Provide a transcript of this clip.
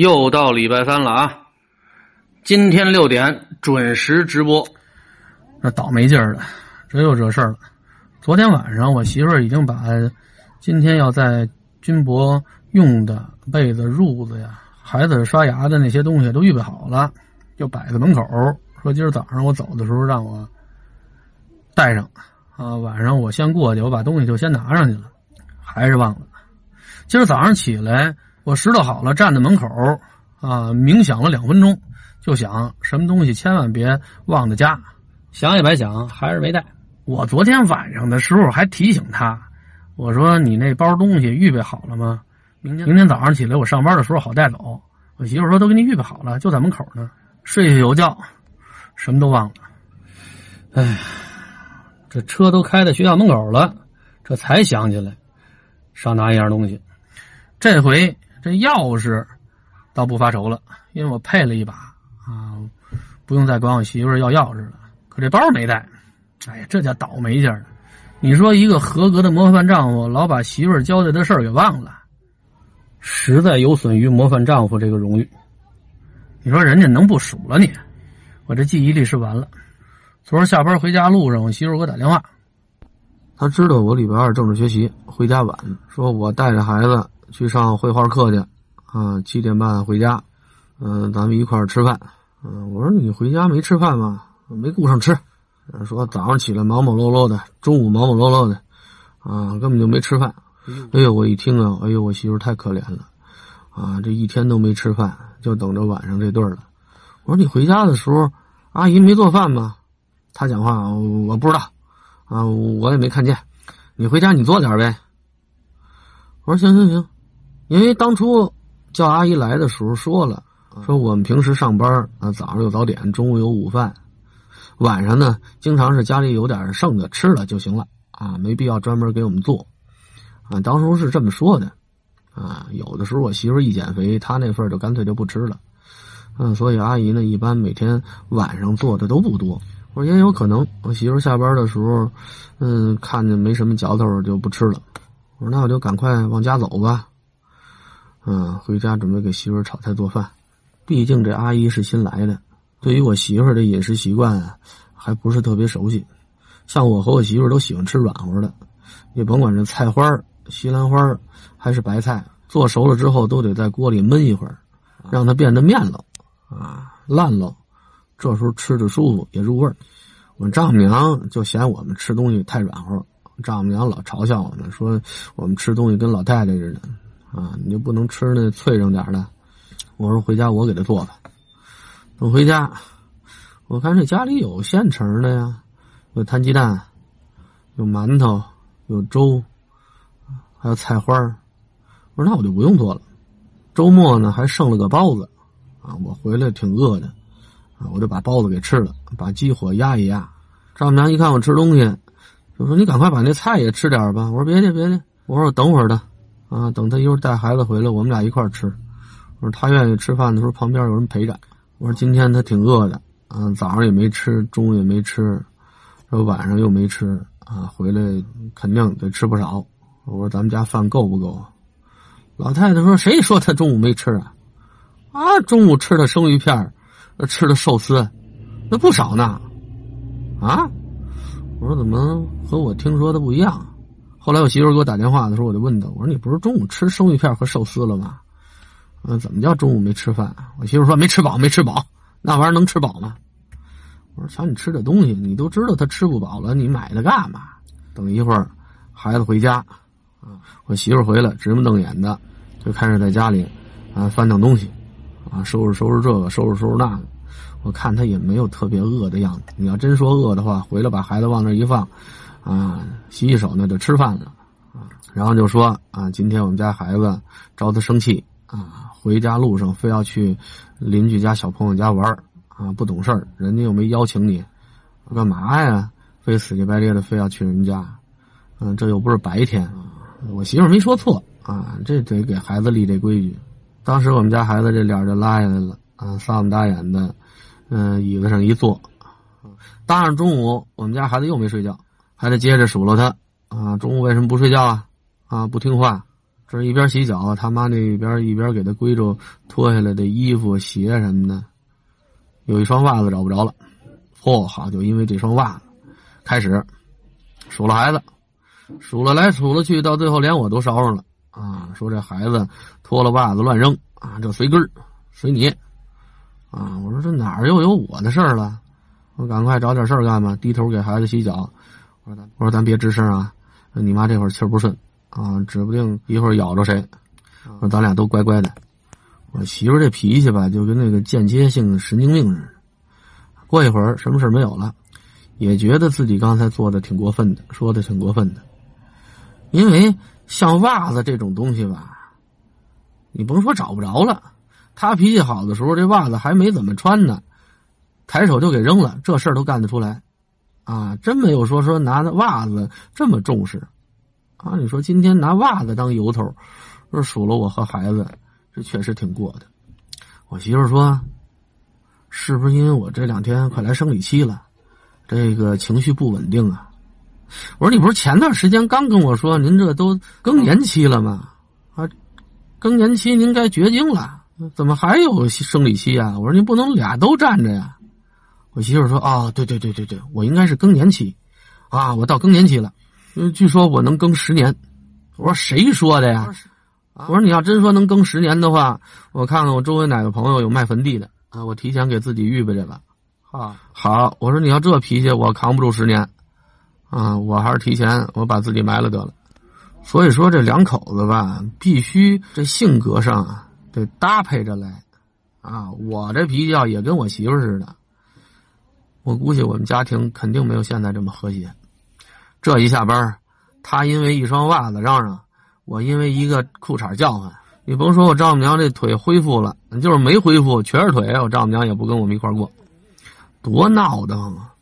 又到礼拜三了啊！今天六点准时直播。那倒霉劲儿了，这又惹事儿了。昨天晚上，我媳妇儿已经把今天要在军博用的被子、褥子呀、孩子刷牙的那些东西都预备好了，就摆在门口，说今儿早上我走的时候让我带上。啊，晚上我先过去，我把东西就先拿上去了，还是忘了。今儿早上起来。我拾掇好了，站在门口啊，冥想了两分钟，就想什么东西千万别忘了家，想也白想，还是没带。我昨天晚上的时候还提醒他，我说你那包东西预备好了吗？明天明天早上起来我上班的时候好带走。我媳妇说都给你预备好了，就在门口呢。睡一宿觉，什么都忘了。哎，这车都开到学校门口了，这才想起来少拿一样东西。这回。这钥匙倒不发愁了，因为我配了一把啊，不用再管我媳妇要钥匙了。可这包没带，哎呀，这叫倒霉劲儿！你说一个合格的模范丈夫，老把媳妇交代的事儿给忘了，实在有损于模范丈夫这个荣誉。你说人家能不数了你？我这记忆力是完了。昨儿下班回家路上，我媳妇给我打电话，她知道我礼拜二政治学习回家晚，说我带着孩子。去上绘画课去，啊，七点半回家，嗯，咱们一块儿吃饭，嗯，我说你回家没吃饭吗？没顾上吃，说早上起来忙忙碌碌的，中午忙忙碌碌的，啊，根本就没吃饭。哎呦，我一听啊，哎呦，我媳妇太可怜了，啊，这一天都没吃饭，就等着晚上这顿了。我说你回家的时候，阿姨没做饭吗？她讲话我不知道，啊，我也没看见。你回家你做点呗。我说行行行。因为当初叫阿姨来的时候说了，说我们平时上班啊，早上有早点，中午有午饭，晚上呢，经常是家里有点剩的吃了就行了啊，没必要专门给我们做啊。当初是这么说的啊。有的时候我媳妇一减肥，她那份就干脆就不吃了，嗯，所以阿姨呢，一般每天晚上做的都不多。我说也有可能，我媳妇下班的时候，嗯，看见没什么嚼头就不吃了。我说那我就赶快往家走吧。嗯，回家准备给媳妇儿炒菜做饭，毕竟这阿姨是新来的，对于我媳妇儿的饮食习惯啊，还不是特别熟悉。像我和我媳妇儿都喜欢吃软和的，你甭管是菜花西兰花还是白菜，做熟了之后都得在锅里焖一会儿，让它变得面了啊烂了，这时候吃着舒服也入味儿。我丈母娘就嫌我们吃东西太软和，丈母娘老嘲笑我们说我们吃东西跟老太太似的。啊，你就不能吃那脆生点的？我说回家我给他做吧。等回家，我看这家里有现成的呀，有摊鸡蛋，有馒头，有粥，还有菜花我说那我就不用做了。周末呢还剩了个包子，啊，我回来挺饿的，啊，我就把包子给吃了，把鸡火压一压。丈母娘一看我吃东西，就说：“你赶快把那菜也吃点吧。”我说：“别介别介，我说我等会儿的。”啊，等他一会儿带孩子回来，我们俩一块儿吃。我说他愿意吃饭的时候，旁边有人陪着。我说今天他挺饿的，啊，早上也没吃，中午也没吃，说晚上又没吃，啊，回来肯定得吃不少。我说咱们家饭够不够？老太太说：“谁说他中午没吃啊？啊，中午吃的生鱼片，吃的寿司，那不少呢。”啊，我说怎么和我听说的不一样？后来我媳妇给我打电话的时候，我就问她：“我说你不是中午吃生鱼片和寿司了吗？嗯，怎么叫中午没吃饭？”我媳妇说：“没吃饱，没吃饱，那玩意儿能吃饱吗？”我说：“瞧你吃这东西，你都知道他吃不饱了，你买它干嘛？”等一会儿，孩子回家，啊，我媳妇回来直目瞪眼的，就开始在家里啊翻腾东西，啊收拾收拾这个，收拾收拾那个。我看他也没有特别饿的样子。你要真说饿的话，回来把孩子往那一放。啊，洗洗手呢，就吃饭了，啊，然后就说啊，今天我们家孩子招他生气啊，回家路上非要去邻居家小朋友家玩啊，不懂事儿，人家又没邀请你，干嘛呀？非死乞白咧的非要去人家，嗯，这又不是白天啊，我媳妇没说错啊，这得给孩子立这规矩。当时我们家孩子这脸就拉下来了啊，撒不大眼的，嗯，椅子上一坐，当上中午，我们家孩子又没睡觉。还得接着数落他啊！中午为什么不睡觉啊？啊，不听话，这一边洗脚，他妈那边一边给他归着脱下来的衣服、鞋什么的。有一双袜子找不着了，嚯，好，就因为这双袜子，开始数落孩子，数了来数了去，到最后连我都捎上了啊！说这孩子脱了袜子乱扔啊，这随根儿随你啊！我说这哪儿又有我的事儿了？我赶快找点事儿干吧，低头给孩子洗脚。我说咱我说咱别吱声啊，你妈这会儿气儿不顺。啊，指不定一会儿咬着谁。我说咱俩都乖乖的。我媳妇这脾气吧，就跟那个间接性神经病似的。过一会儿什么事没有了，也觉得自己刚才做的挺过分的，说的挺过分的。因为像袜子这种东西吧，你甭说找不着了，他脾气好的时候，这袜子还没怎么穿呢，抬手就给扔了，这事儿都干得出来。啊，真没有说说拿袜子这么重视。啊，你说今天拿袜子当由头，说数了我和孩子，这确实挺过的。我媳妇说，是不是因为我这两天快来生理期了，这个情绪不稳定啊？我说你不是前段时间刚跟我说您这都更年期了吗？啊，更年期您该绝经了，怎么还有生理期啊？我说您不能俩都站着呀。我媳妇说啊，对对对对对，我应该是更年期，啊，我到更年期了。据说我能更十年，我说谁说的呀？我说你要真说能更十年的话，我看看我周围哪个朋友有卖坟地的啊，我提前给自己预备着了。啊，好，我说你要这脾气，我扛不住十年，啊，我还是提前我把自己埋了得了。所以说这两口子吧，必须这性格上啊得搭配着来，啊，我这脾气啊也跟我媳妇似的，我估计我们家庭肯定没有现在这么和谐。这一下班，他因为一双袜子嚷嚷，我因为一个裤衩叫唤。你甭说我丈母娘这腿恢复了，就是没恢复，全是腿，我丈母娘也不跟我们一块过，多闹腾啊！